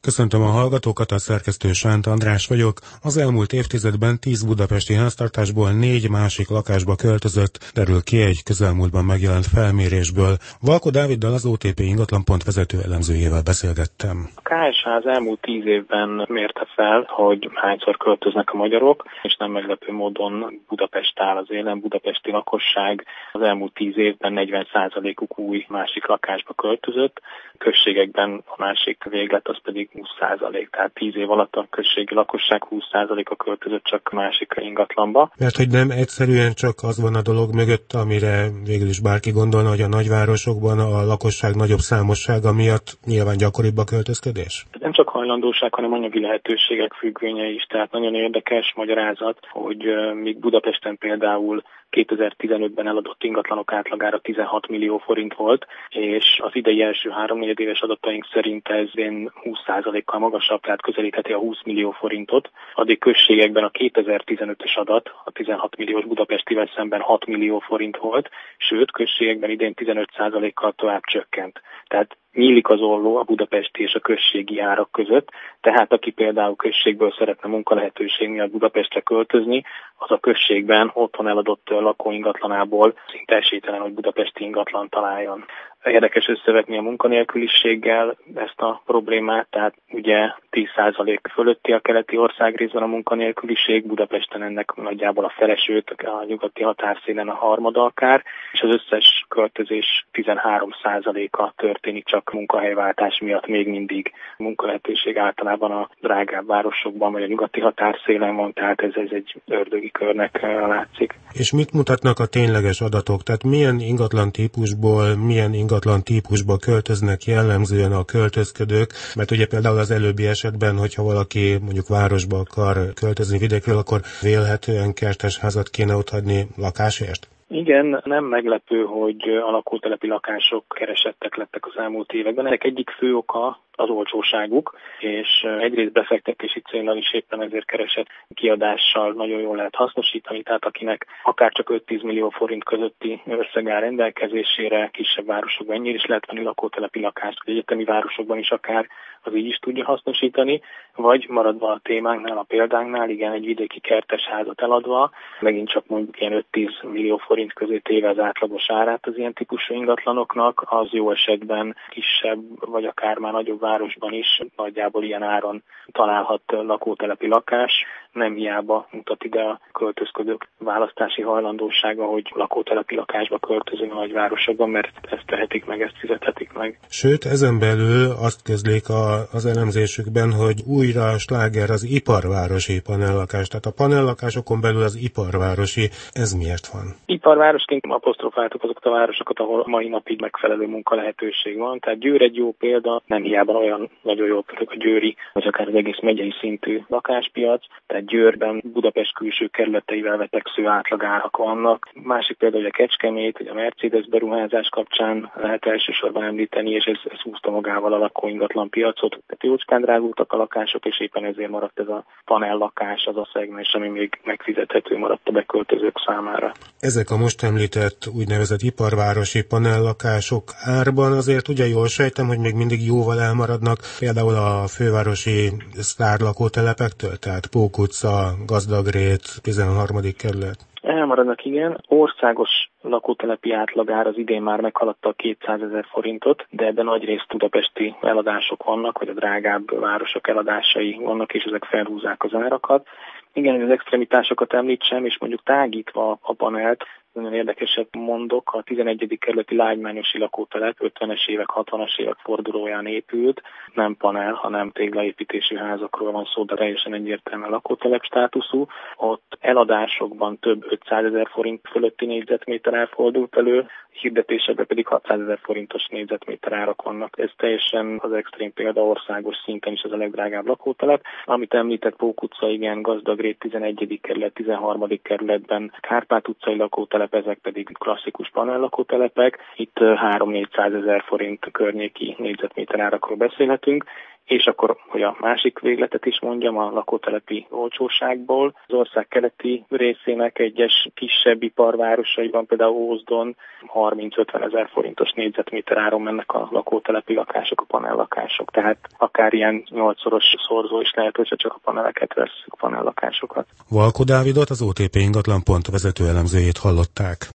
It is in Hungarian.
Köszöntöm a hallgatókat, a szerkesztő Sánt András vagyok. Az elmúlt évtizedben 10 budapesti háztartásból négy másik lakásba költözött, derül ki egy közelmúltban megjelent felmérésből. Valko Dáviddal az OTP ingatlanpont vezető elemzőjével beszélgettem. A KSH az elmúlt 10 évben mérte fel, hogy hányszor költöznek a magyarok, és nem meglepő módon Budapest áll az élen, budapesti lakosság az elmúlt 10 évben 40%-uk új másik lakásba költözött, községekben a másik véglet az pedig 20%, tehát 10 év alatt a községi lakosság 20%-a költözött csak másik ingatlanba. Mert hogy nem egyszerűen csak az van a dolog mögött, amire végül is bárki gondolna, hogy a nagyvárosokban a lakosság nagyobb számossága miatt nyilván gyakoribb a költözködés? Nem csak hajlandóság, hanem anyagi lehetőségek függvénye is, tehát nagyon érdekes magyarázat, hogy míg Budapesten például 2015-ben eladott ingatlanok átlagára 16 millió forint volt, és az idei első három éves adataink szerint ez 20%-kal magasabb, tehát közelítheti a 20 millió forintot. Addig községekben a 2015-ös adat, a 16 milliós Budapestivel szemben 6 millió forint volt, sőt, községekben idén 15%-kal tovább csökkent. Tehát nyílik az olló a budapesti és a községi árak között, tehát aki például községből szeretne munkalehetőség miatt Budapestre költözni, az a községben otthon eladott lakóingatlanából szinte esélytelen, hogy budapesti ingatlan találjon. Érdekes összevetni a munkanélküliséggel ezt a problémát, tehát ugye 10% fölötti a keleti ország részben a munkanélküliség, Budapesten ennek nagyjából a felesőt, a nyugati határszélen a harmada akár, és az összes költözés 13%-a történik csak munkahelyváltás miatt még mindig. Munkalehetőség általában a drágább városokban vagy a nyugati határszélen van, tehát ez, ez egy ördögi körnek látszik. És mit mutatnak a tényleges adatok? Tehát milyen ingatlan típusból, milyen ingatlan típusba költöznek jellemzően a költözködők? Mert ugye például az előbbi esetben, hogyha valaki mondjuk városba akar költözni vidékről, akkor vélhetően kertes házat kéne ott hagyni lakásért? Igen, nem meglepő, hogy alakótelepi lakások keresettek lettek az elmúlt években. Ennek egyik fő oka az olcsóságuk, és egyrészt befektetési célnal is éppen ezért keresett kiadással nagyon jól lehet hasznosítani, tehát akinek akár csak 5-10 millió forint közötti összeg áll rendelkezésére, kisebb városokban ennyire is lehet venni lakótelepi lakást, vagy egyetemi városokban is akár az így is tudja hasznosítani, vagy maradva a témánknál, a példánknál, igen, egy vidéki kertes házat eladva, megint csak mondjuk ilyen 5-10 millió forint közé téve az átlagos árát az ilyen típusú ingatlanoknak, az jó esetben kisebb, vagy akár már nagyobb városban is nagyjából ilyen áron találhat lakótelepi lakás. Nem hiába mutat ide a költözködők választási hajlandósága, hogy lakótelepi lakásba költözünk a nagyvárosokban, mert ezt tehetik meg, ezt fizethetik meg. Sőt, ezen belül azt közlik a, az elemzésükben, hogy újra sláger az iparvárosi panellakás. Tehát a panellakásokon belül az iparvárosi. Ez miért van? Iparvárosként apostrofáltuk azokat a városokat, ahol mai napig megfelelő munkalehetőség van. Tehát Győr egy jó példa, nem hiába olyan nagyon jó példa a győri, vagy akár az egész megyei szintű lakáspiac. Tehát Győrben Budapest külső kerületeivel veteksző átlagárak vannak. Másik hogy a Kecskemét, hogy a Mercedes beruházás kapcsán lehet elsősorban említeni, és ez, ez húzta magával a lakóingatlan piacot. Tehát jócskán drágultak a lakások, és éppen ezért maradt ez a panellakás, az a szegmens, ami még megfizethető maradt a beköltözők számára. Ezek a most említett úgynevezett iparvárosi panellakások árban azért ugye jól sejtem, hogy még mindig jóval elmaradnak például a fővárosi sztárlakótelepektől, tehát Pók utca, Gazdagrét, 13. kerület. Elmaradnak, igen. Országos lakótelepi átlagár az idén már meghaladta a 200 ezer forintot, de ebben nagy részt budapesti eladások vannak, vagy a drágább városok eladásai vannak, és ezek felhúzzák az árakat. Igen, hogy az extremitásokat említsem, és mondjuk tágítva a panelt, nagyon érdekeset mondok, a 11. kerületi lágymányosi lakótelep 50-es évek, 60-as évek fordulóján épült, nem panel, hanem téglaépítésű házakról van szó, de teljesen egyértelműen lakótelep státuszú. Ott eladásokban több 500 ezer forint fölötti négyzetméter elfordult elő, hirdetésekben pedig 600 ezer forintos négyzetméter árak vannak. Ez teljesen az extrém példa országos szinten is az a legdrágább lakótelep. Amit említett Pók utca, igen, Gazdagrét 11. kerület, 13. kerületben Kárpát utcai lakótelep, ezek pedig klasszikus panellakótelepek. Itt 3-400 ezer forint környéki négyzetméter árakról beszélhetünk És akkor, hogy a másik végletet is mondjam, a lakótelepi olcsóságból. Az ország keleti részének egyes kisebb iparvárosaiban, például Ózdon 30-50 ezer forintos négyzetméter áron mennek a lakótelepi lakások, a panellakások. Tehát akár ilyen nyolcszoros szorzó is lehet, hogyha csak a paneleket veszük, panellakásokat. Valko Dávidot, az OTP ingatlan pont vezető elemzőjét hallották.